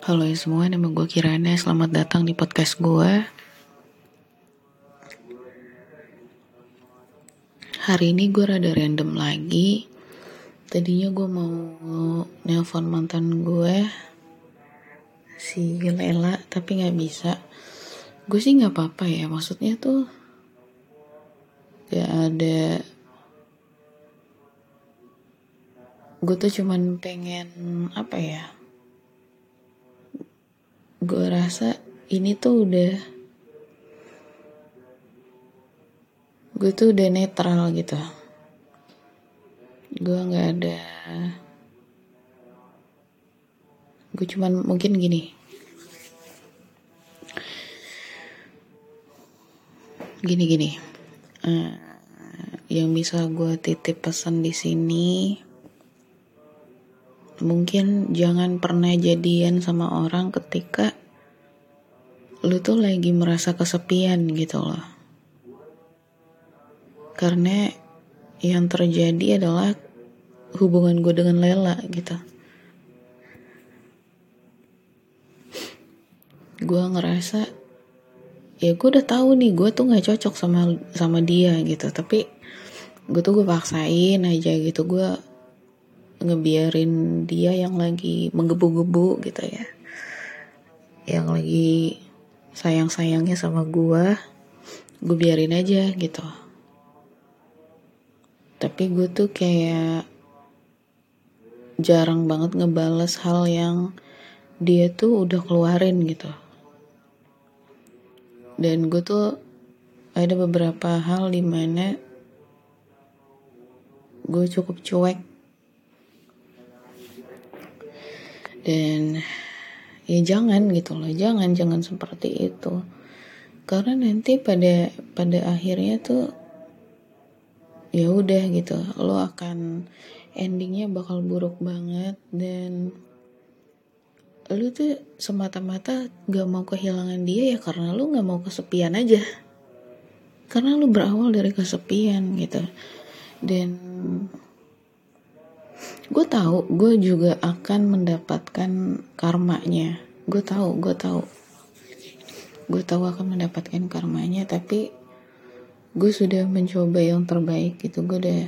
Halo ya semua, nama gue Kirana. Selamat datang di podcast gue. Hari ini gue rada random lagi. Tadinya gue mau nelpon mantan gue, si Lela, tapi nggak bisa. Gue sih nggak apa-apa ya, maksudnya tuh gak ada. Gue tuh cuman pengen apa ya? Gue rasa ini tuh udah gue tuh udah netral gitu. Gue nggak ada gue cuman mungkin gini. Gini gini uh, yang bisa gue titip pesan di sini mungkin jangan pernah jadian sama orang ketika lu tuh lagi merasa kesepian gitu loh. Karena yang terjadi adalah hubungan gue dengan Lela gitu. Gue ngerasa ya gue udah tahu nih gue tuh nggak cocok sama sama dia gitu. Tapi gue tuh gue paksain aja gitu. Gue ngebiarin dia yang lagi menggebu-gebu gitu ya. Yang lagi sayang-sayangnya sama gue gue biarin aja gitu. Tapi gue tuh kayak jarang banget ngebales hal yang dia tuh udah keluarin gitu. Dan gue tuh ada beberapa hal di mana gue cukup cuek dan ya jangan gitu loh jangan jangan seperti itu. Karena nanti pada pada akhirnya tuh ya udah gitu lo akan endingnya bakal buruk banget. Dan lu tuh semata-mata gak mau kehilangan dia ya karena lu gak mau kesepian aja. Karena lu berawal dari kesepian gitu. Dan gue tahu gue juga akan mendapatkan karmanya. Gue tahu gue tahu. Gue tahu akan mendapatkan karmanya tapi gue sudah mencoba yang terbaik gitu. Gue udah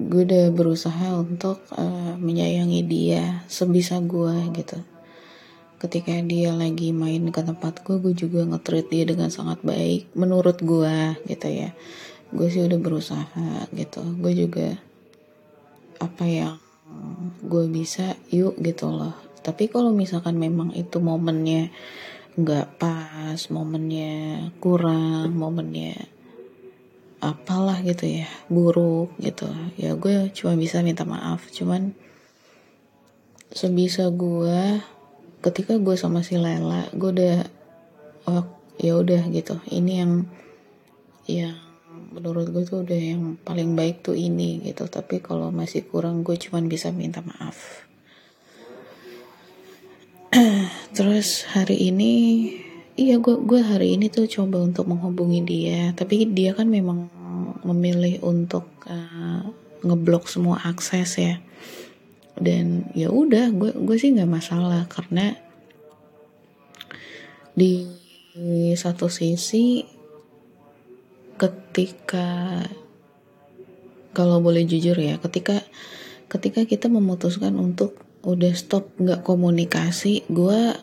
gue udah berusaha untuk uh, menyayangi dia sebisa gue gitu. Ketika dia lagi main ke tempat gue gue juga nge dia dengan sangat baik menurut gue gitu ya. Gue sih udah berusaha gitu. Gue juga apa yang gue bisa yuk gitu loh. Tapi kalau misalkan memang itu momennya nggak pas momennya kurang momennya apalah gitu ya buruk gitu ya gue cuma bisa minta maaf cuman sebisa gue ketika gue sama si Lela gue udah oh ya udah gitu. Ini yang yang menurut gue tuh udah yang paling baik tuh ini gitu. Tapi kalau masih kurang gue cuman bisa minta maaf. Terus hari ini iya gue gue hari ini tuh coba untuk menghubungi dia. Tapi dia kan memang memilih untuk uh, ngeblok semua akses ya. Dan ya udah gue gue sih nggak masalah karena di satu sisi ketika kalau boleh jujur ya ketika ketika kita memutuskan untuk udah stop nggak komunikasi gue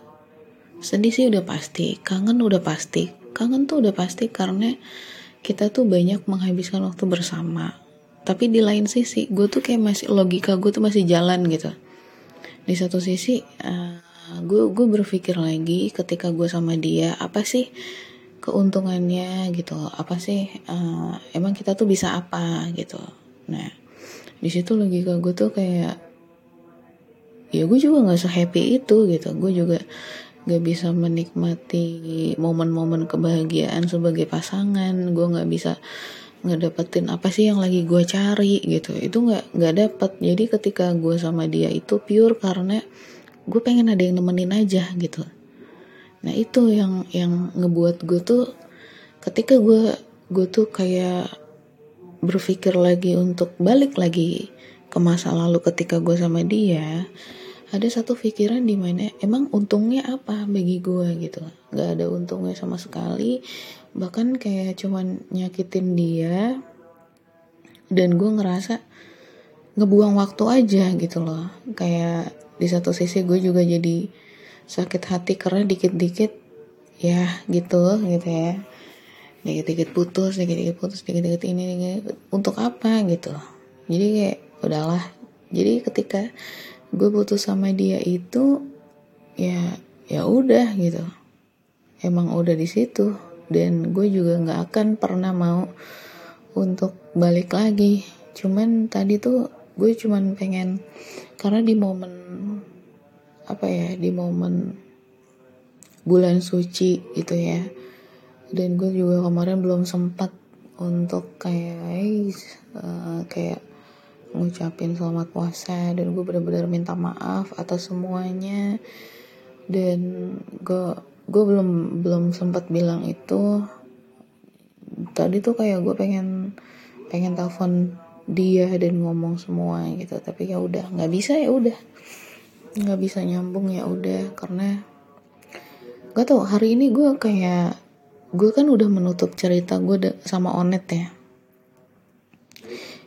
sedih sih udah pasti kangen udah pasti. Kangen tuh udah pasti karena kita tuh banyak menghabiskan waktu bersama. Tapi di lain sisi gue tuh kayak masih logika gue tuh masih jalan gitu. Di satu sisi uh, gue gue berpikir lagi ketika gue sama dia apa sih keuntungannya gitu. Apa sih uh, emang kita tuh bisa apa gitu. Nah di situ logika gue tuh kayak ya gue juga nggak sehappy itu gitu. Gue juga gak bisa menikmati momen-momen kebahagiaan sebagai pasangan. Gue nggak bisa ngedapetin apa sih yang lagi gue cari gitu. Itu nggak nggak dapet. Jadi ketika gue sama dia itu pure karena gue pengen ada yang nemenin aja gitu nah itu yang yang ngebuat gue tuh ketika gue gue tuh kayak berpikir lagi untuk balik lagi ke masa lalu ketika gue sama dia ada satu pikiran di mana emang untungnya apa bagi gue gitu. Nggak ada untungnya sama sekali. Bahkan kayak cuman nyakitin dia dan gue ngerasa ngebuang waktu aja gitu loh. Kayak di satu sisi gue juga jadi sakit hati karena dikit-dikit ya gitu gitu ya. Dikit-dikit putus dikit-dikit putus dikit-dikit ini, ini untuk apa gitu. Jadi kayak udahlah. Jadi ketika gue putus sama dia itu ya ya udah gitu. Emang udah di situ. Dan gue juga nggak akan pernah mau untuk balik lagi. Cuman tadi tuh gue cuman pengen karena di momen apa ya di momen bulan suci gitu ya. Dan gue juga kemarin belum sempat untuk kayak uh, kayak ngucapin selamat puasa. Dan gue benar-benar minta maaf atas semuanya. Dan gue gue belum belum sempat bilang itu. Tadi tuh kayak gue pengen pengen telepon dia dan ngomong semua gitu. Tapi ya udah nggak bisa ya udah nggak bisa nyambung ya udah karena gak tau hari ini gue kayak gue kan udah menutup cerita gue sama Onet ya.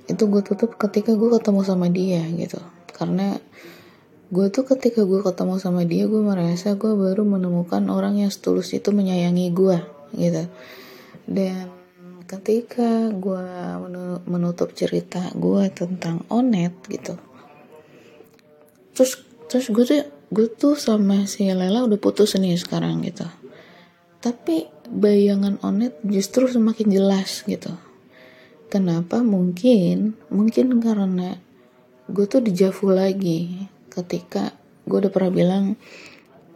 Itu gue tutup ketika gue ketemu sama dia gitu. Karena gue tuh ketika gue ketemu sama dia gue merasa gue baru menemukan orang yang setulus itu menyayangi gue gitu. Dan ketika gue menutup cerita gue tentang onet gitu terus terus gue tuh gue tuh sama si Lela udah putus nih sekarang gitu. Tapi bayangan onet justru semakin jelas gitu. Kenapa mungkin mungkin karena gue tuh dijavu lagi ketika gue udah pernah bilang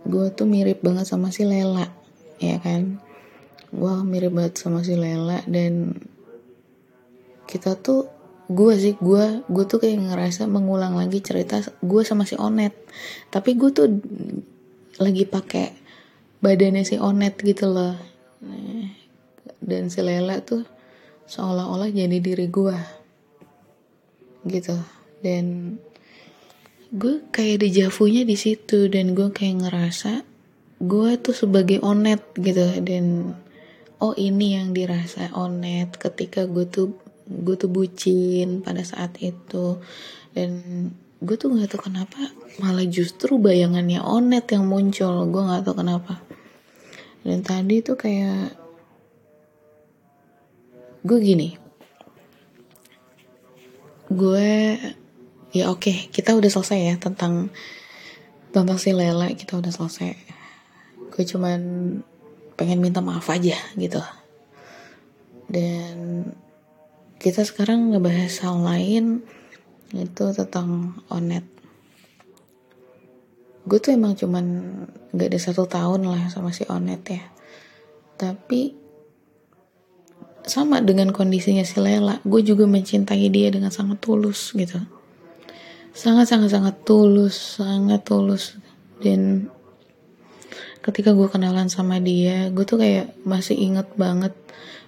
gue tuh mirip banget sama si Lela ya kan? Gue mirip banget sama si Lela dan kita tuh gue sih gue gue tuh kayak ngerasa mengulang lagi cerita gue sama si Onet. Tapi gue tuh lagi pakai badannya si Onet gitu loh. Dan si Lela tuh seolah-olah jadi diri gue gitu. Dan gue kayak di Javunya di situ dan gue kayak ngerasa gue tuh sebagai onet gitu. Dan oh ini yang dirasa onet ketika gue tuh gue tuh bucin pada saat itu. Dan gue tuh nggak tahu kenapa malah justru bayangannya onet yang muncul. Gue nggak tahu kenapa. Dan tadi tuh kayak gue gini. Gue ya oke okay, kita udah selesai ya tentang tentang si Lela kita udah selesai. Gue cuman pengen minta maaf aja gitu. Dan kita sekarang ngebahas hal lain itu tentang onet. Gue tuh emang cuman gak ada satu tahun lah sama si onet ya. Tapi sama dengan kondisinya si Lela gue juga mencintai dia dengan sangat tulus gitu. Sangat sangat sangat tulus sangat tulus. Dan ketika gue kenalan sama dia gue tuh kayak masih inget banget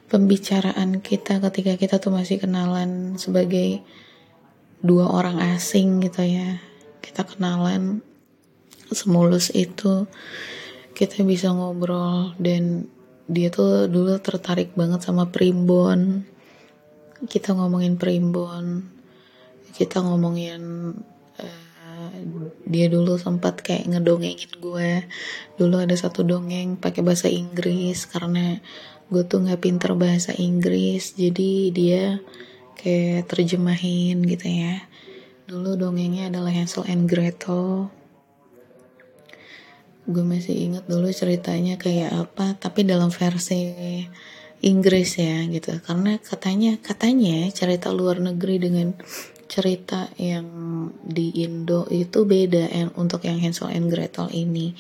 pembicaraan kita ketika kita tuh masih kenalan sebagai dua orang asing gitu ya. Kita kenalan semulus itu kita bisa ngobrol dan dia tuh dulu tertarik banget sama primbon. Kita ngomongin primbon kita ngomongin uh, dia dulu sempat kayak ngedongengin gue. Dulu ada satu dongeng pakai bahasa Inggris karena gue tuh nggak pinter bahasa Inggris jadi dia kayak terjemahin gitu ya. Dulu dongengnya adalah Hansel and Gretel. Gue masih ingat dulu ceritanya kayak apa tapi dalam versi Inggris ya gitu. Karena katanya katanya cerita luar negeri dengan cerita yang di Indo itu beda untuk yang Hansel and Gretel ini.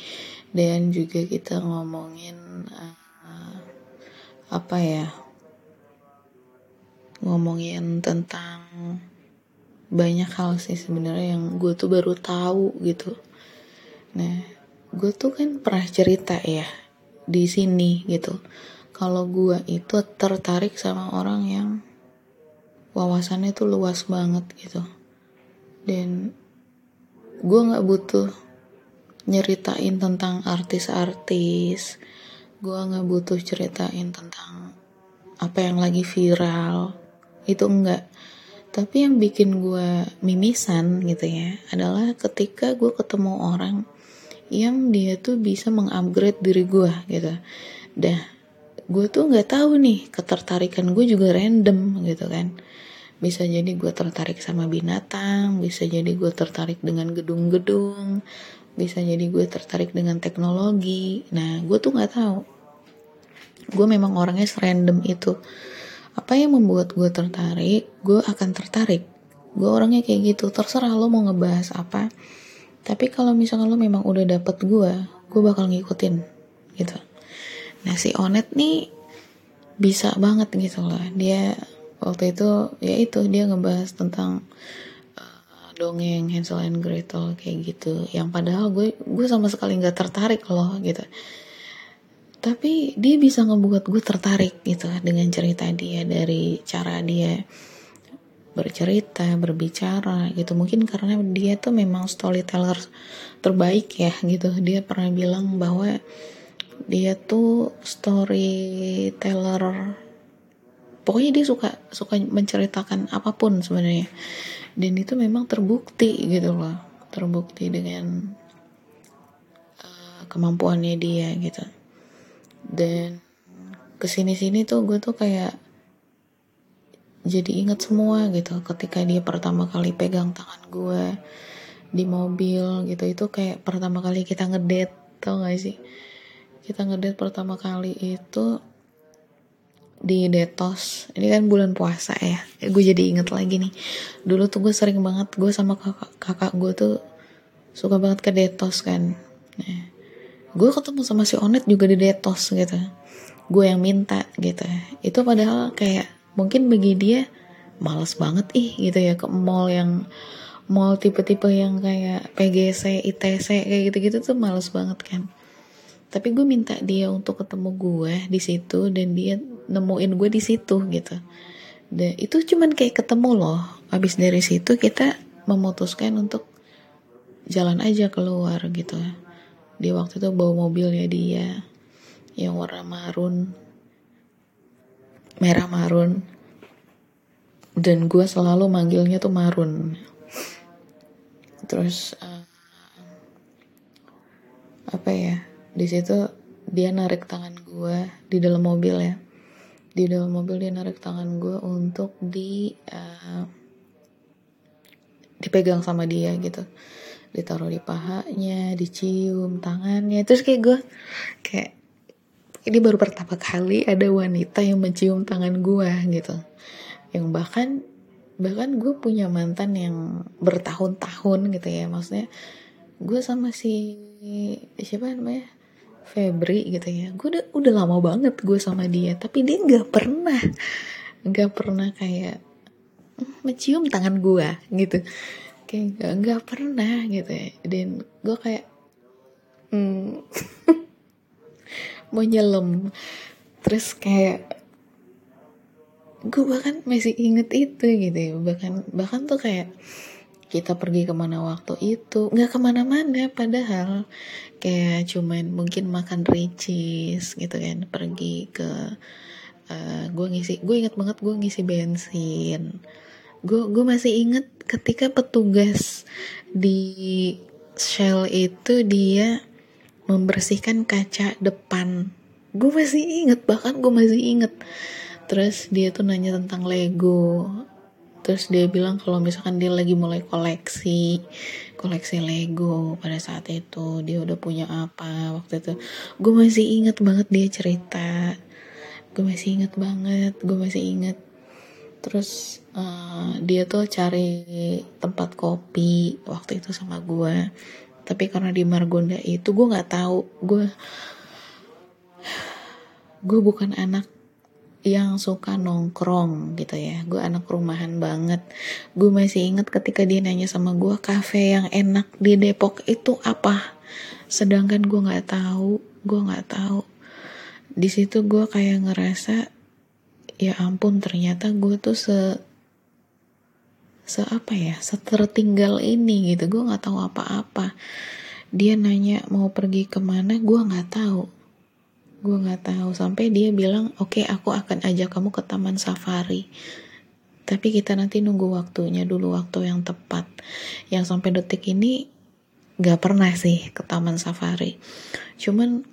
Dan juga kita ngomongin uh, apa ya ngomongin tentang banyak hal sih sebenarnya yang gue tuh baru tahu gitu. Nah gue tuh kan pernah cerita ya di sini gitu. Kalau gue itu tertarik sama orang yang wawasannya tuh luas banget gitu. Dan gue nggak butuh nyeritain tentang artis-artis gue nggak butuh ceritain tentang apa yang lagi viral. Itu enggak. Tapi yang bikin gue mimisan gitu ya adalah ketika gue ketemu orang yang dia tuh bisa mengupgrade diri gue gitu. Dah gue tuh nggak tahu nih ketertarikan gue juga random gitu kan. Bisa jadi gue tertarik sama binatang bisa jadi gue tertarik dengan gedung-gedung bisa jadi gue tertarik dengan teknologi. Nah gue tuh nggak tahu. Gue memang orangnya serandom itu. Apa yang membuat gue tertarik gue akan tertarik. Gue orangnya kayak gitu. Terserah lo mau ngebahas apa. Tapi kalau misalnya lo memang udah dapet gue gue bakal ngikutin gitu. Nah si Onet nih bisa banget gitu loh. Dia waktu itu ya itu dia ngebahas tentang dongeng Hansel and Gretel kayak gitu. Yang padahal gue gue sama sekali nggak tertarik loh gitu. Tapi dia bisa ngebuat gue tertarik gitu dengan cerita dia dari cara dia bercerita berbicara gitu. Mungkin karena dia tuh memang storyteller terbaik ya gitu. Dia pernah bilang bahwa dia tuh storyteller pokoknya dia suka suka menceritakan apa pun sebenarnya dan itu memang terbukti gitu loh. Terbukti dengan uh, kemampuannya dia gitu. Dan ke sini sini tuh gue tuh kayak jadi inget semua gitu. Ketika dia pertama kali pegang tangan gue di mobil gitu itu kayak pertama kali kita ngedate tau gak sih? Kita ngedate pertama kali itu di detos ini kan bulan puasa ya. Eh, gue jadi inget lagi nih. Dulu tuh gue sering banget gue sama kakak kakak gue tuh suka banget ke detos kan. Nah, gue ketemu sama si Onet juga di detos gitu. Gue yang minta gitu. Itu padahal kayak mungkin bagi dia males banget ih gitu ya ke mall yang mall tipe-tipe yang kayak PGC, ITC kayak gitu-gitu tuh males banget kan tapi gue minta dia untuk ketemu gue di situ dan dia nemuin gue di situ gitu. Dan itu cuman kayak ketemu loh. Habis dari situ kita memutuskan untuk jalan aja keluar gitu. Di waktu itu bawa mobilnya dia yang warna marun merah marun. Dan gue selalu manggilnya tuh marun. Terus uh, apa ya di situ dia narik tangan gue di dalam mobil ya. Di dalam mobil dia narik tangan gue untuk di uh, dipegang sama dia gitu. Ditaruh di pahanya dicium tangannya. Terus kayak gue kayak ini baru pertama kali ada wanita yang mencium tangan gue gitu. Yang bahkan bahkan gue punya mantan yang bertahun-tahun gitu ya. Maksudnya gue sama si siapa namanya Febri gitu ya. Gue udah udah lama banget gue sama dia tapi dia nggak pernah nggak pernah kayak hmm, mencium tangan gue gitu. Kayak nggak pernah gitu ya. Dan gue kayak hmm, mau nyelam. Terus kayak gue bahkan masih inget itu gitu ya. Bahkan bahkan tuh kayak kita pergi ke mana waktu itu. Nggak ke mana-mana padahal kayak cuman mungkin makan ricis gitu kan pergi ke uh, eh, gue ngisi gue inget banget gue ngisi bensin. Gue gue masih inget ketika petugas di Shell itu dia membersihkan kaca depan. Gue masih inget bahkan gue masih inget terus dia tuh nanya tentang Lego terus dia bilang kalau misalkan dia lagi mulai koleksi koleksi Lego pada saat itu dia udah punya apa waktu itu. Gue masih inget banget dia cerita. Gue masih inget banget gue masih inget terus uh, dia tuh cari tempat kopi waktu itu sama gue tapi karena di Margonda itu gue nggak tahu. Gue gue bukan anak yang suka nongkrong gitu ya. Gue anak rumahan banget. Gue masih inget ketika dia nanya sama gue kafe yang enak di Depok itu apa? Sedangkan gue nggak tahu gue nggak tahu. Di situ gue kayak ngerasa ya ampun ternyata gue tuh se se apa ya setertinggal ini gitu. Gue nggak tahu apa-apa. Dia nanya mau pergi ke mana? Gue nggak tahu gue nggak tahu. Sampai dia bilang oke okay, aku akan ajak kamu ke taman safari. Tapi kita nanti nunggu waktunya dulu waktu yang tepat. Yang sampai detik ini nggak pernah sih ke taman safari. Cuman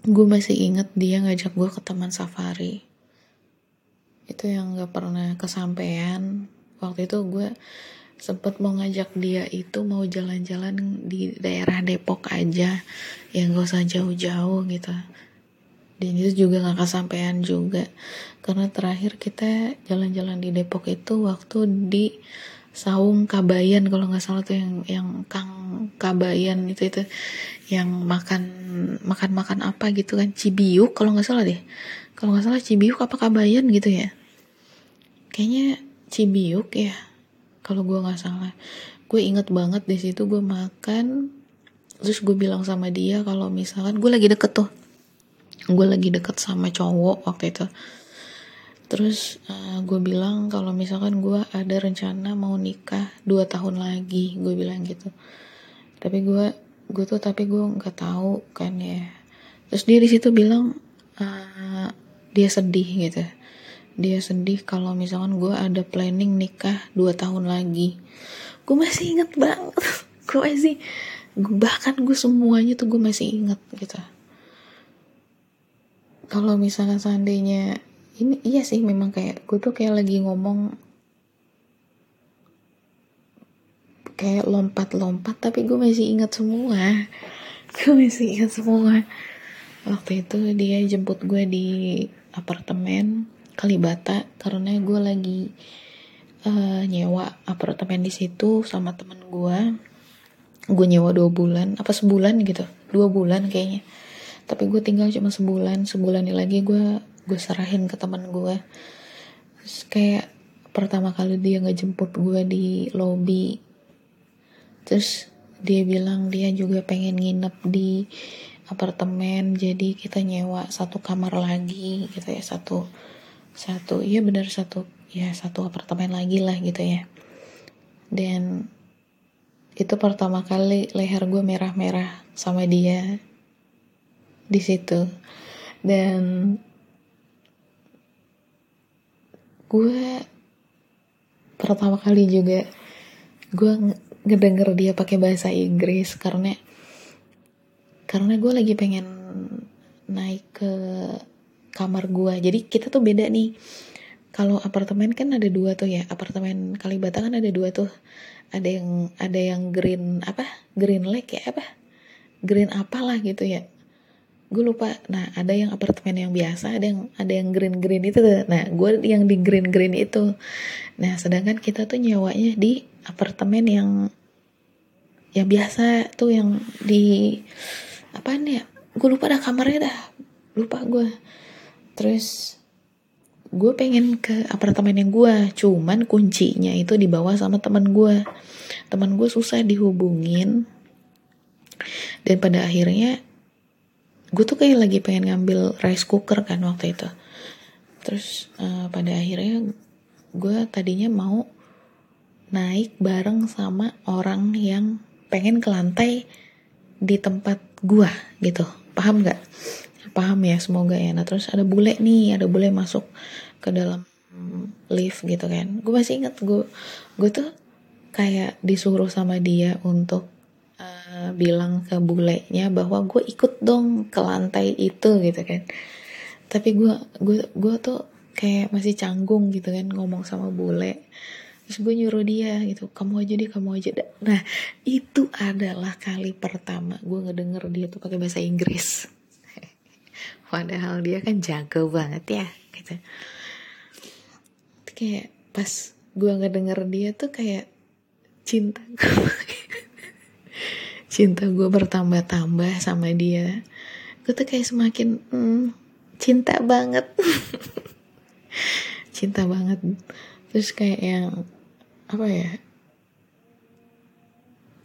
gue masih inget dia ngajak gue ke taman safari. Itu yang nggak pernah kesampaian. Waktu itu gue sempet mau ngajak dia itu mau jalan-jalan di daerah Depok aja. Yang gak usah jauh-jauh gitu dan itu juga gak kesampaian juga. Karena terakhir kita jalan-jalan di Depok itu waktu di Saung Kabayan kalau nggak salah tuh yang yang Kang Kabayan itu itu yang makan makan makan apa gitu kan Cibiuk kalau nggak salah deh. Kalau nggak salah Cibiuk apa Kabayan gitu ya. Kayaknya Cibiuk ya kalau gue nggak salah. Gue inget banget di situ gue makan terus gue bilang sama dia kalau misalkan gue lagi deket tuh gue lagi deket sama cowok waktu itu. Terus uh, gue bilang kalau misalkan gue ada rencana mau nikah dua tahun lagi gue bilang gitu. Tapi gue gue tuh tapi gue nggak tahu kan ya. Terus dia di situ bilang uh, dia sedih gitu. Dia sedih kalau misalkan gue ada planning nikah dua tahun lagi. Gue masih inget banget. Gue masih bahkan gue semuanya tuh gue masih inget gitu kalau misalkan seandainya ini iya sih memang kayak gue tuh kayak lagi ngomong kayak lompat-lompat tapi gue masih ingat semua. Gue masih ingat semua. Waktu itu dia jemput gue di apartemen Kalibata karena gue lagi uh, nyewa apartemen di situ sama temen gue gue nyewa dua bulan apa sebulan gitu dua bulan kayaknya tapi gue tinggal cuma sebulan sebulan ini lagi gue gue serahin ke temen gue terus kayak pertama kali dia ngejemput gue di lobby terus dia bilang dia juga pengen nginep di apartemen jadi kita nyewa satu kamar lagi gitu ya satu satu iya benar satu ya satu apartemen lagi lah gitu ya. Dan itu pertama kali leher gue merah-merah sama dia di situ. Dan gue pertama kali juga gue ngedenger dia pakai bahasa Inggris karena karena gue lagi pengen naik ke kamar gua jadi kita tuh beda nih. Kalau apartemen kan ada dua tuh ya apartemen Kalibata kan ada dua tuh. Ada yang ada yang green apa? Green lake ya apa? Green apalah gitu ya gue lupa. Nah ada yang apartemen yang biasa ada yang ada yang green green itu tuh. nah gue yang di green green itu. Nah sedangkan kita tuh nyewanya di apartemen yang yang biasa tuh yang di apa nih ya? Gue lupa dah kamarnya dah. Lupa gue terus gue pengen ke apartemen yang gue cuman kuncinya itu dibawa sama teman gue teman gue susah dihubungin. Dan pada akhirnya gue tuh kayak lagi pengen ngambil rice cooker kan waktu itu. Terus uh, pada akhirnya gue tadinya mau naik bareng sama orang yang pengen ke lantai di tempat gue gitu. Paham nggak? Paham ya semoga ya. Nah terus ada bule nih ada bule masuk ke dalam lift gitu kan. Gue masih inget gue gue tuh kayak disuruh sama dia untuk uh, bilang ke bulenya bahwa gue ikut dong ke lantai itu gitu kan. Tapi gue gue gue tuh kayak masih canggung gitu kan ngomong sama bule. Terus gue nyuruh dia gitu kamu aja deh kamu aja deh. Nah itu adalah kali pertama gue ngedenger dia tuh pakai bahasa Inggris. Padahal dia kan jago banget ya gitu. Kayak pas gue ngedenger dia tuh kayak cinta cinta gue bertambah-tambah sama dia gue tuh kayak semakin hmm, cinta banget. Cinta banget. Terus kayak yang apa ya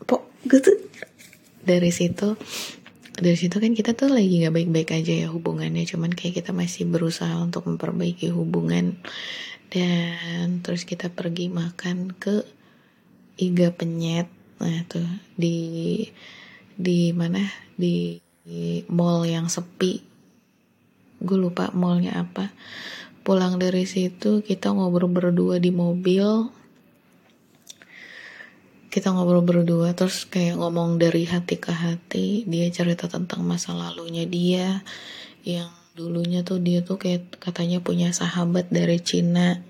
pok gue tuh dari situ dari situ kan kita tuh lagi nggak baik-baik aja ya hubungannya cuman kayak kita masih berusaha untuk memperbaiki hubungan. Dan terus kita pergi makan ke Iga Penyet nah tuh di di mana? Di, di mall yang sepi. Gue lupa mallnya apa. Pulang dari situ kita ngobrol berdua di mobil. Kita ngobrol berdua terus kayak ngomong dari hati ke hati. Dia cerita tentang masa lalunya dia. Yang dulunya tuh dia tuh kayak katanya punya sahabat dari Cina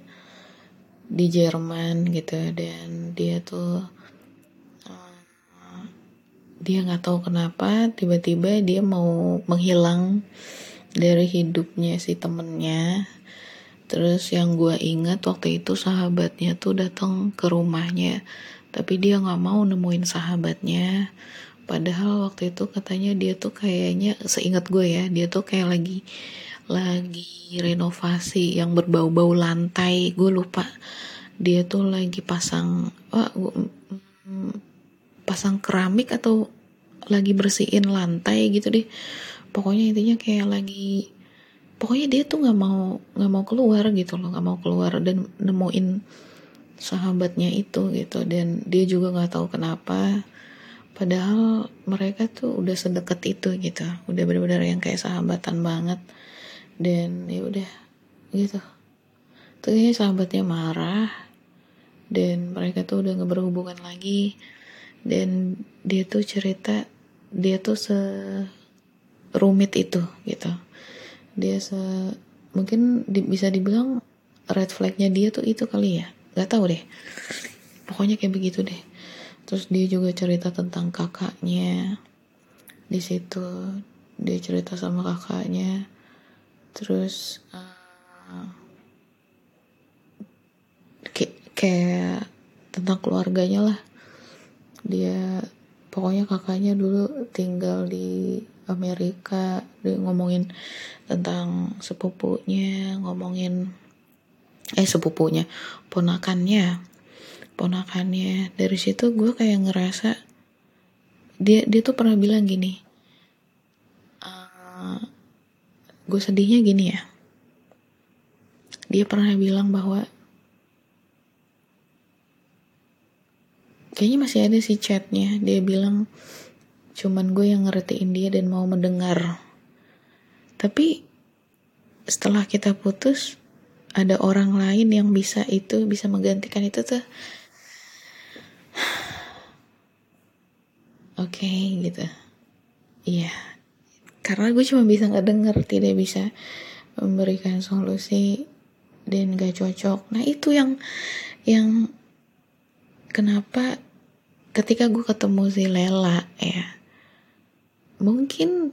di Jerman gitu. Dan dia tuh uh, dia nggak tahu kenapa tiba-tiba dia mau menghilang dari hidupnya si temennya. Terus yang gue ingat waktu itu sahabatnya tuh datang ke rumahnya tapi dia nggak mau nemuin sahabatnya. Padahal waktu itu katanya dia tuh kayaknya seingat gue ya dia tuh kayak lagi lagi renovasi yang berbau-bau lantai. Gue lupa dia tuh lagi pasang wah gue, mm, pasang keramik atau lagi bersihin lantai gitu deh. Pokoknya intinya kayak lagi pokoknya dia tuh nggak mau nggak mau keluar gitu loh nggak mau keluar dan nemuin sahabatnya itu gitu. Dan dia juga nggak tahu kenapa. Padahal mereka tuh udah sedekat itu gitu. Udah benar-benar yang kayak sahabatan banget. Dan ya udah gitu. Tuh sahabatnya marah. Dan mereka tuh udah nggak berhubungan lagi dan dia tuh cerita dia tuh se rumit itu gitu. Dia se mungkin di, bisa dibilang red flagnya dia tuh itu kali ya. Nggak tahu deh. Pokoknya kayak begitu deh. Terus dia juga cerita tentang kakaknya. Di situ dia cerita sama kakaknya. Terus uh, kayak, kayak tentang keluarganya lah dia pokoknya kakaknya dulu tinggal di Amerika dia ngomongin tentang sepupunya ngomongin eh sepupunya ponakannya ponakannya. Dari situ gue kayak ngerasa dia dia tuh pernah bilang gini uh, gue sedihnya gini ya. Dia pernah bilang bahwa kayaknya masih ada sih chatnya. Dia bilang cuman gue yang ngertiin dia dan mau mendengar. Tapi setelah kita putus ada orang lain yang bisa itu bisa menggantikan itu tuh. Oke okay, gitu. Iya. Karena gue cuma bisa nggak denger tidak bisa memberikan solusi dan gak cocok. Nah itu yang yang kenapa ketika gue ketemu si Lela ya mungkin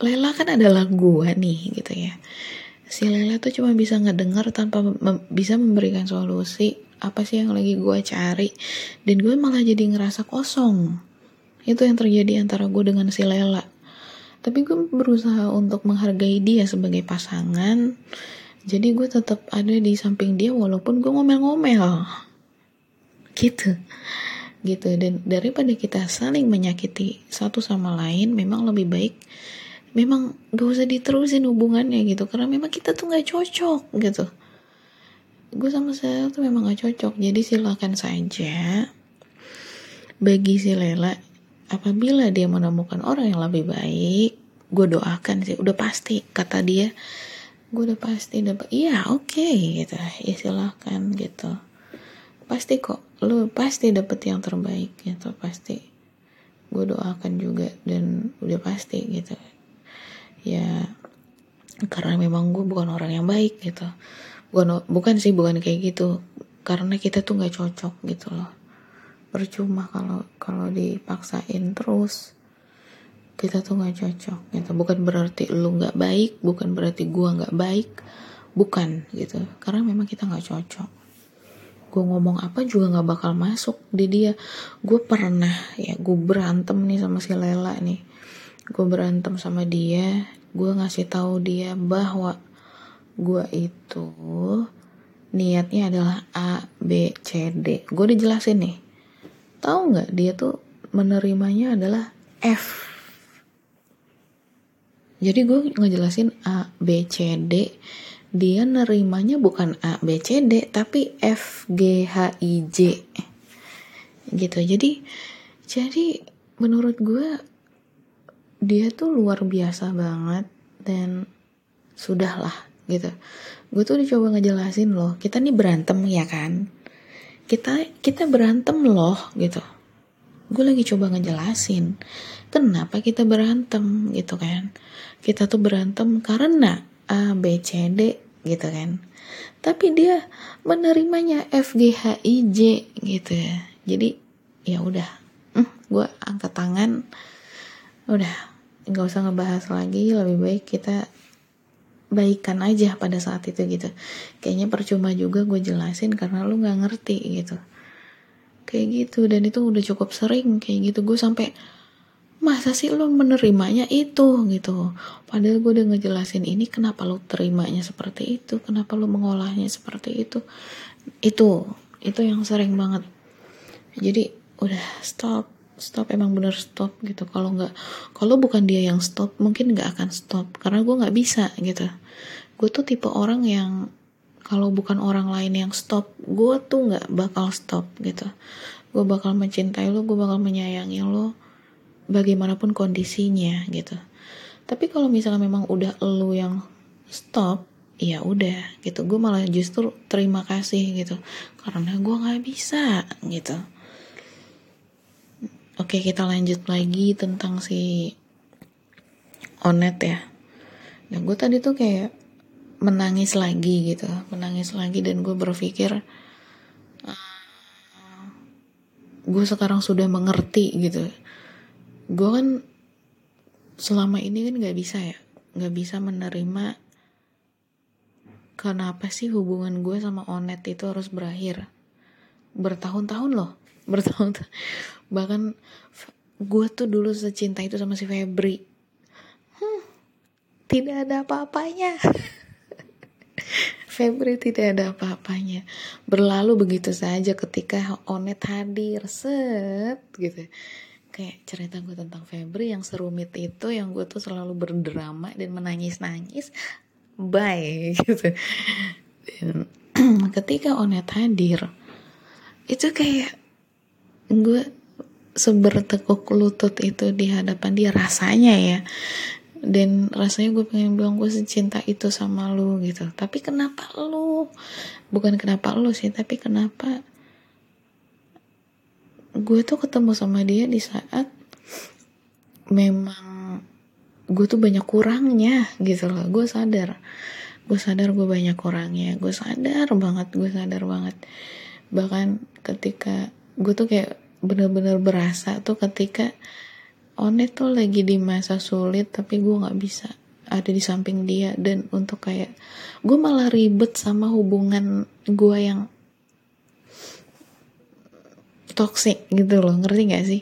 Lela kan adalah gue nih gitu ya. Si Lela tuh cuma bisa ngedengar tanpa mem bisa memberikan solusi apa sih yang lagi gue cari dan gue malah jadi ngerasa kosong. Itu yang terjadi antara gue dengan si Lela. Tapi gue berusaha untuk menghargai dia sebagai pasangan jadi gue tetap ada di samping dia walaupun gue ngomel-ngomel. Gitu gitu. Dan daripada kita saling menyakiti satu sama lain memang lebih baik memang gak usah diterusin hubungannya gitu. Karena memang kita tuh nggak cocok gitu. Gue sama saya tuh memang gak cocok. Jadi silakan saja bagi si Lela apabila dia menemukan orang yang lebih baik gue doakan sih. Udah pasti kata dia gue udah pasti dapat. Iya oke okay, gitu. Ya silahkan gitu pasti kok lu pasti dapet yang terbaik gitu pasti. Gue doakan juga dan udah pasti gitu. Ya karena memang gue bukan orang yang baik gitu. Bukan bukan sih bukan kayak gitu. Karena kita tuh nggak cocok gitu loh. Percuma kalau kalau dipaksain terus kita tuh nggak cocok gitu. Bukan berarti lu nggak baik bukan berarti gue nggak baik. Bukan gitu. Karena memang kita nggak cocok gue ngomong apa juga nggak bakal masuk di dia. Gue pernah ya gue berantem nih sama si Lela nih. Gue berantem sama dia gue ngasih tahu dia bahwa gue itu niatnya adalah A B C D. Gue udah jelasin nih. Tahu nggak dia tuh menerimanya adalah F? Jadi gue ngejelasin A B C D dia nerimanya bukan A B C D tapi F G H I J. Gitu. Jadi jadi menurut gue dia tuh luar biasa banget dan sudahlah gitu. Gue tuh udah coba ngejelasin loh kita nih berantem ya kan? Kita kita berantem loh gitu. Gue lagi coba ngejelasin kenapa kita berantem gitu kan? Kita tuh berantem karena A B C D gitu kan. Tapi dia menerimanya F G H I J gitu ya. Jadi ya udah. Hmm, gue angkat tangan. Udah nggak usah ngebahas lagi. Lebih baik kita baikan aja pada saat itu gitu. Kayaknya percuma juga gue jelasin karena lu nggak ngerti gitu. Kayak gitu dan itu udah cukup sering kayak gitu. Gue sampai masa sih lo menerimanya itu? Gitu. Padahal gue udah ngejelasin ini kenapa lo terimanya seperti itu? Kenapa lo mengolahnya seperti itu? Itu itu yang sering banget. Jadi udah stop. Stop emang bener stop gitu. Kalau nggak kalau bukan dia yang stop mungkin nggak akan stop. Karena gue nggak bisa gitu. Gue tuh tipe orang yang kalau bukan orang lain yang stop gue tuh nggak bakal stop gitu. Gue bakal mencintai lo gue bakal menyayangi lo bagaimanapun kondisinya gitu. Tapi kalau misalnya memang udah lo yang stop ya udah gitu. Gue malah justru terima kasih gitu. Karena gue nggak bisa gitu. Oke kita lanjut lagi tentang si Onet ya. Dan gue tadi tuh kayak menangis lagi gitu, menangis lagi dan gue berpikir uh, gue sekarang sudah mengerti gitu. Gue kan selama ini kan nggak bisa ya, nggak bisa menerima kenapa sih hubungan gue sama Onet itu harus berakhir. Bertahun-tahun loh. Bertahun bahkan gue tuh dulu secinta itu sama si Febri. Hmm, tidak ada apa-apanya. Febri tidak ada apa-apanya. Berlalu begitu saja ketika Onet hadir. Set gitu kayak cerita gue tentang Febri yang serumit itu yang gue tuh selalu berdrama dan menangis-nangis bye gitu. Dan ketika Onet hadir itu kayak gue sebertekuk lutut itu di hadapan dia rasanya ya. Dan rasanya gue pengen bilang gue secinta itu sama lu gitu. Tapi kenapa lu? Bukan kenapa lu sih tapi kenapa gue tuh ketemu sama dia di saat memang gue tuh banyak kurangnya gitu loh. Gue sadar. Gue sadar gue banyak kurangnya. Gue sadar banget gue sadar banget. Bahkan ketika gue tuh kayak bener-bener berasa tuh ketika Onet tuh lagi di masa sulit tapi gue nggak bisa ada di samping dia. Dan untuk kayak gue malah ribet sama hubungan gue yang toxic gitu loh ngerti gak sih?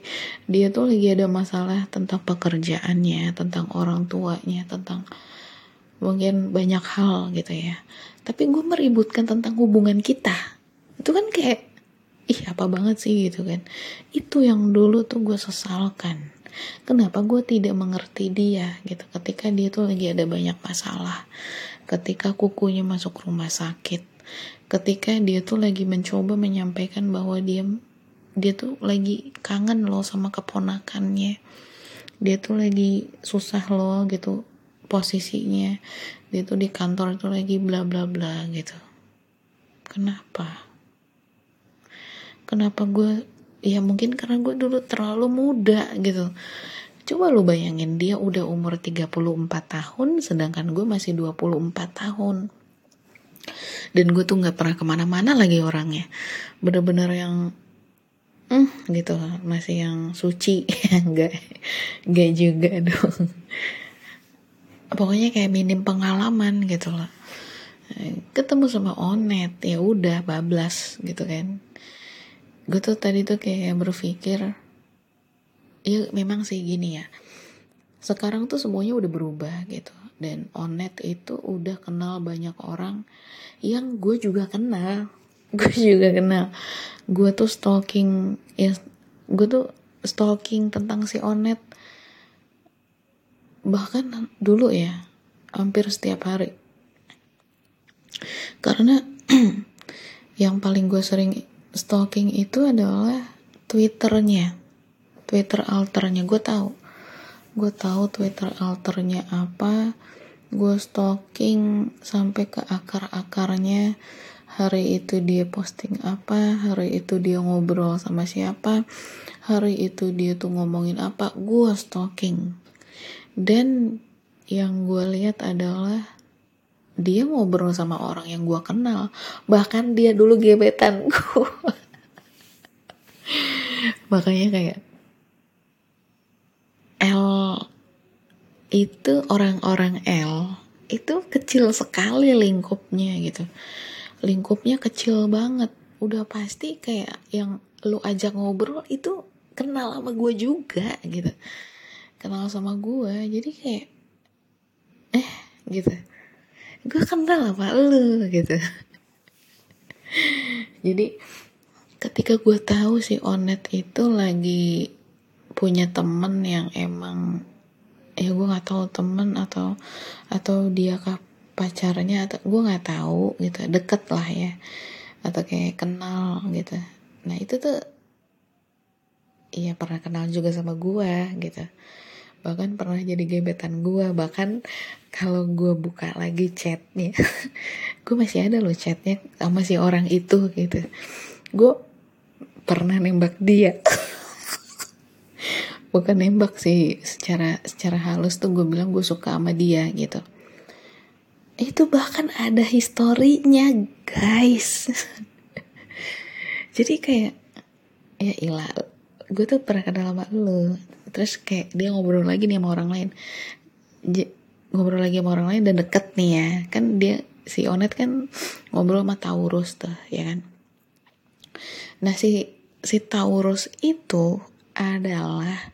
Dia tuh lagi ada masalah tentang pekerjaannya tentang orang tuanya tentang mungkin banyak hal gitu ya. Tapi gue meributkan tentang hubungan kita. Itu kan kayak ih apa banget sih gitu kan? Itu yang dulu tuh gue sesalkan. Kenapa gue tidak mengerti dia gitu? Ketika dia tuh lagi ada banyak masalah ketika kukunya masuk rumah sakit ketika dia tuh lagi mencoba menyampaikan bahwa dia dia tuh lagi kangen loh sama keponakannya. Dia tuh lagi susah loh gitu posisinya. Dia tuh di kantor itu lagi bla bla bla gitu. Kenapa? Kenapa gue ya mungkin karena gue dulu terlalu muda gitu. Coba lu bayangin dia udah umur 34 tahun sedangkan gue masih 24 tahun. Dan gue tuh nggak pernah ke mana-mana lagi orangnya. Bener-bener yang hmm, gitu masih yang suci enggak enggak juga dong. Pokoknya kayak minim pengalaman gitu loh ketemu sama onet ya udah bablas gitu kan. Gue tuh tadi tuh kayak berpikir ya memang sih gini ya. Sekarang tuh semuanya udah berubah gitu. Dan onet itu udah kenal banyak orang yang gue juga kenal gue juga kenal gue tuh stalking ya gue tuh stalking tentang si onet. Bahkan dulu ya hampir setiap hari. Karena yang paling gue sering stalking itu adalah twitternya twitter alternya. Gue tahu. Gue tahu twitter alternya apa. Gue stalking sampai ke akar-akarnya hari itu dia posting apa? Hari itu dia ngobrol sama siapa? Hari itu dia tuh ngomongin apa? Gue stalking. Dan yang gue lihat adalah dia ngobrol sama orang yang gue kenal. Bahkan dia dulu gebetan gue makanya kayak L itu orang-orang L itu kecil sekali lingkupnya gitu lingkupnya kecil banget. Udah pasti kayak yang lu ajak ngobrol itu kenal sama gue juga gitu. Kenal sama gue jadi kayak eh gitu. Gue kenal sama lu gitu. Jadi ketika gue tahu si Onet itu lagi punya temen yang emang ya gue nggak tahu temen atau atau dia kah pacarnya atau gue nggak tahu gitu deket lah ya atau kayak kenal gitu. Nah itu tuh iya pernah kenal juga sama gue gitu. Bahkan pernah jadi gebetan gue bahkan kalau gue buka lagi chatnya gue masih ada loh chatnya sama si orang itu gitu. Gue pernah nembak dia. Bukan nembak sih secara secara halus tuh gue bilang gue suka sama dia gitu itu bahkan ada historinya guys. Jadi kayak ya ilah gue tuh pernah kenal sama lu. Terus kayak dia ngobrol lagi nih sama orang lain. J ngobrol lagi sama orang lain dan deket nih ya. Kan dia si Onet kan ngobrol sama Taurus tuh ya kan? Nah si si Taurus itu adalah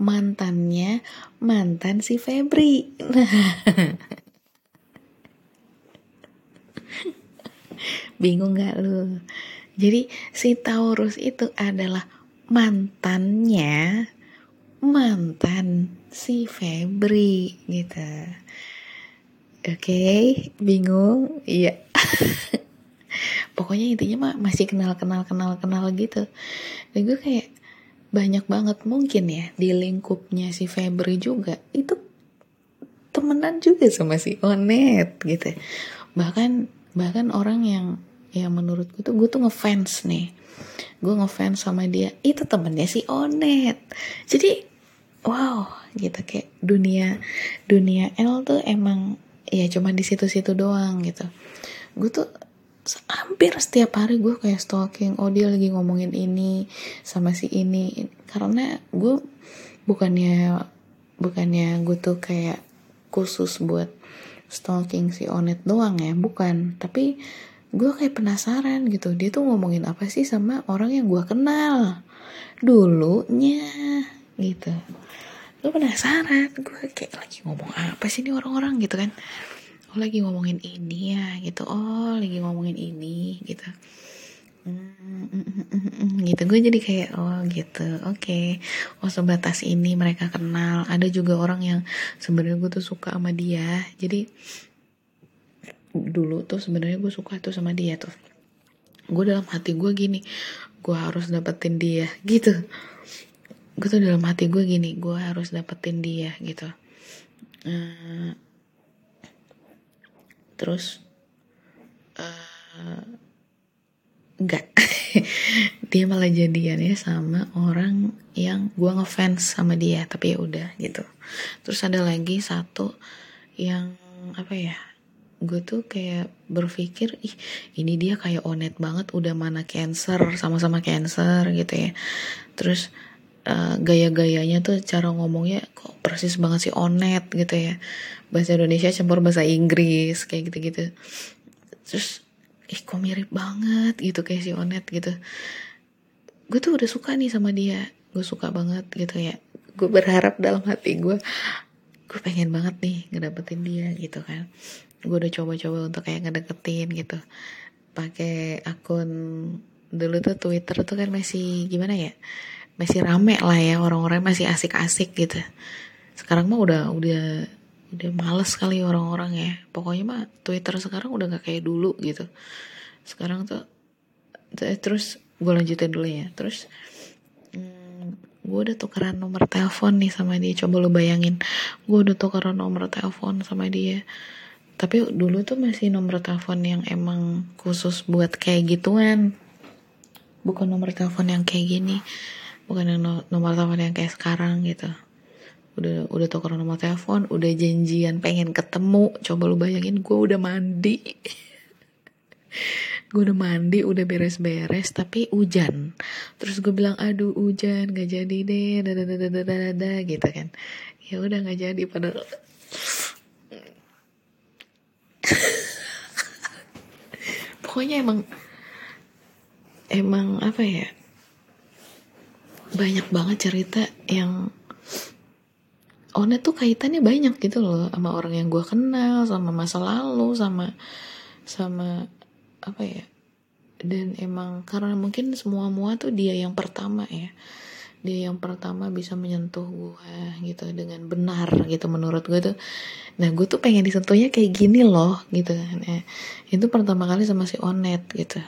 mantannya mantan si Febri. Nah Bingung gak lu? Jadi si Taurus itu adalah mantannya mantan si Febri gitu. Oke, okay, bingung? Iya. Pokoknya intinya mah masih kenal kenal kenal kenal gitu. Dan gue kayak banyak banget mungkin ya di lingkupnya si Febri juga itu temenan juga sama si Onet gitu. Bahkan bahkan orang yang ya menurutku tuh gue tuh ngefans nih. Gue ngefans sama dia. Itu temennya si Onet. Jadi wow gitu. Kayak dunia dunia L tuh emang ya cuma di situ-situ doang gitu. Gue tuh hampir setiap hari gue kayak stalking oh dia lagi ngomongin ini sama si ini. Karena gue bukannya bukannya gue tuh kayak khusus buat stalking si Onet doang ya bukan. Tapi gue kayak penasaran gitu dia tuh ngomongin apa sih sama orang yang gue kenal dulunya gitu. Gue penasaran? Gue kayak lagi ngomong apa sih ini orang-orang gitu kan? Oh lagi ngomongin ini ya gitu. Oh lagi ngomongin ini gitu gitu gue jadi kayak oh gitu oke. Okay. oh sebatas ini mereka kenal. Ada juga orang yang sebenarnya gue tuh suka sama dia. Jadi dulu tuh sebenarnya gue suka tuh sama dia tuh. Gue dalam hati gue gini gue harus dapetin dia gitu. Gue tuh dalam hati gue gini gue harus dapetin dia gitu. Uh, terus uh, enggak dia malah jadian ya sama orang yang gue ngefans sama dia tapi ya udah gitu. Terus ada lagi satu yang apa ya gue tuh kayak berpikir ih ini dia kayak onet banget udah mana cancer sama-sama cancer gitu ya. Terus uh, gaya-gayanya tuh cara ngomongnya kok persis banget sih onet gitu ya. Bahasa Indonesia campur bahasa Inggris kayak gitu-gitu. Terus ih kok mirip banget gitu kayak si Onet gitu. Gue tuh udah suka nih sama dia. Gue suka banget gitu ya. Gue berharap dalam hati gue gue pengen banget nih ngedapetin dia gitu kan. Gue udah coba-coba untuk kayak ngedeketin gitu. Pakai akun dulu tuh Twitter tuh kan masih gimana ya masih rame lah ya orang-orang masih asik-asik gitu. Sekarang mah udah udah udah males kali orang-orang ya. Pokoknya mah Twitter sekarang udah nggak kayak dulu gitu. Sekarang tuh terus gue lanjutin dulu ya. Terus gue udah tukeran nomor telepon nih sama dia. Coba lu bayangin gue udah tukeran nomor telepon sama dia. Tapi dulu tuh masih nomor telepon yang emang khusus buat kayak gituan. Bukan nomor telepon yang kayak gini. Bukan yang nomor telepon yang kayak sekarang gitu udah udah tukeran nomor telepon udah janjian pengen ketemu. Coba lu bayangin gue udah mandi. Gue udah mandi udah beres-beres tapi hujan. Terus gue bilang aduh hujan gak jadi deh dada dada dada dada gitu kan. Ya udah gak jadi padahal pokoknya emang emang apa ya banyak banget cerita yang Onet tuh kaitannya banyak gitu loh sama orang yang gue kenal sama masa lalu sama sama apa ya dan emang karena mungkin semua mua tuh dia yang pertama ya dia yang pertama bisa menyentuh gue gitu dengan benar gitu menurut gue tuh nah gue tuh pengen disentuhnya kayak gini loh gitu kan ya. itu pertama kali sama si Onet gitu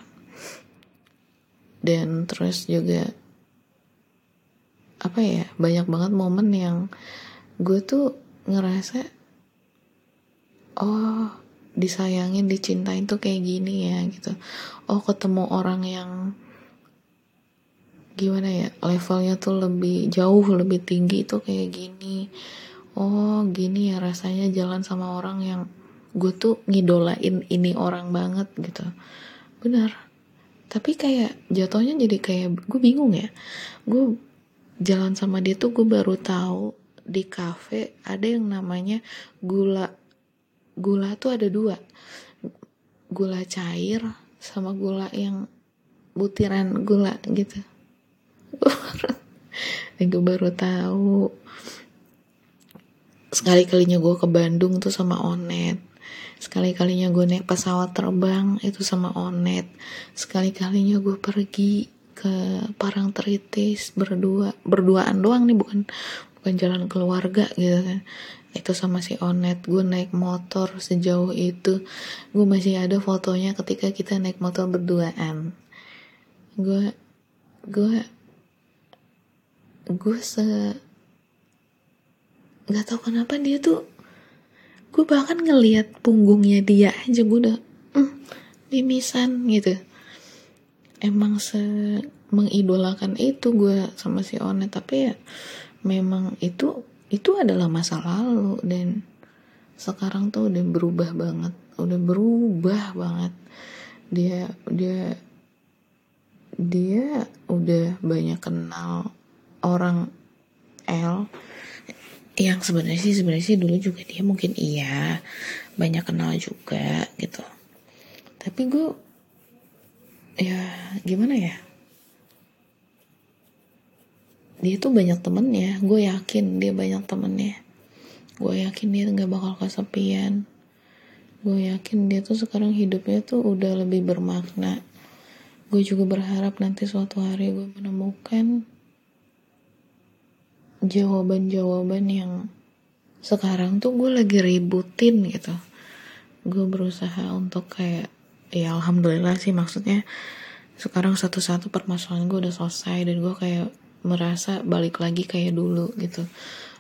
dan terus juga apa ya banyak banget momen yang gue tuh ngerasa oh disayangin dicintain tuh kayak gini ya gitu. Oh ketemu orang yang gimana ya levelnya tuh lebih jauh lebih tinggi tuh kayak gini. Oh gini ya rasanya jalan sama orang yang gue tuh ngidolain ini orang banget gitu. Benar. Tapi kayak jatuhnya jadi kayak gue bingung ya. Gue jalan sama dia tuh gue baru tahu di cafe ada yang namanya gula gula tuh ada dua. Gula cair sama gula yang butiran gula gitu. Gue baru tahu. Sekali kalinya gue ke Bandung tuh sama Onet. Sekali kalinya gue naik pesawat terbang itu sama Onet. Sekali kalinya gue pergi ke Parangtritis berdua berduaan doang nih bukan bukan jalan keluarga gitu kan. Itu sama si Onet gue naik motor sejauh itu. Gue masih ada fotonya ketika kita naik motor berduaan. Gue gue gue se nggak tahu kenapa dia tuh gue bahkan ngelihat punggungnya dia aja gue udah mm, mimisan gitu. Emang se mengidolakan itu gue sama si Onet tapi ya memang itu itu adalah masa lalu dan sekarang tuh udah berubah banget udah berubah banget. Dia dia dia udah banyak kenal orang L yang sebenarnya sih sebenarnya sih dulu juga dia mungkin iya banyak kenal juga gitu. Tapi gue ya gimana ya dia tuh banyak temennya gue yakin dia banyak temennya. Gue yakin dia nggak bakal kesepian. Gue yakin dia tuh sekarang hidupnya tuh udah lebih bermakna. Gue juga berharap nanti suatu hari gue menemukan jawaban-jawaban yang sekarang tuh gue lagi ributin gitu. Gue berusaha untuk kayak ya alhamdulillah sih maksudnya sekarang satu-satu permasalahan gue udah selesai dan gue kayak merasa balik lagi kayak dulu gitu.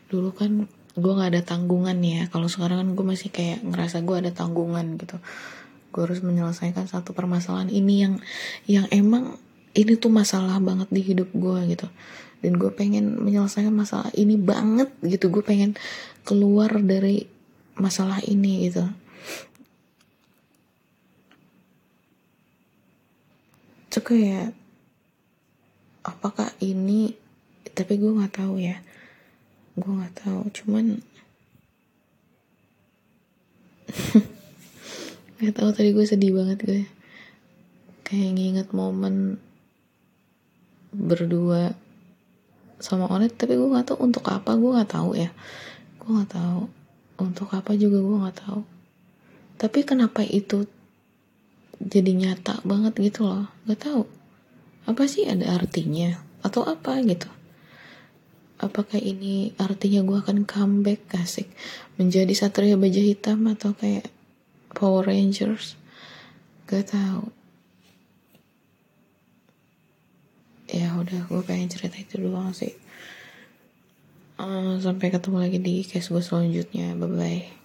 Dulu kan gue nggak ada tanggungan ya. Kalau sekarang kan gue masih kayak ngerasa gue ada tanggungan gitu. Gue harus menyelesaikan satu permasalahan ini yang yang emang ini tuh masalah banget di hidup gue gitu. Dan gue pengen menyelesaikan masalah ini banget gitu. Gue pengen keluar dari masalah ini gitu. Itu kayak apakah ini tapi gue nggak tahu ya. Gue nggak tahu cuman nggak tahu tadi gue sedih banget gue. Kayak nginget momen berdua sama Onet tapi gue nggak tahu untuk apa gue nggak tahu ya. Gue nggak tahu untuk apa juga gue nggak tahu. Tapi kenapa itu jadi nyata banget gitu loh? Nggak tahu apa sih ada artinya? Atau apa gitu? Apakah ini artinya gue akan comeback kasih menjadi satria baja hitam atau kayak Power Rangers? Gak tahu ya udah gue pengen cerita itu doang sih. Uh, sampai ketemu lagi di case gue selanjutnya. Bye bye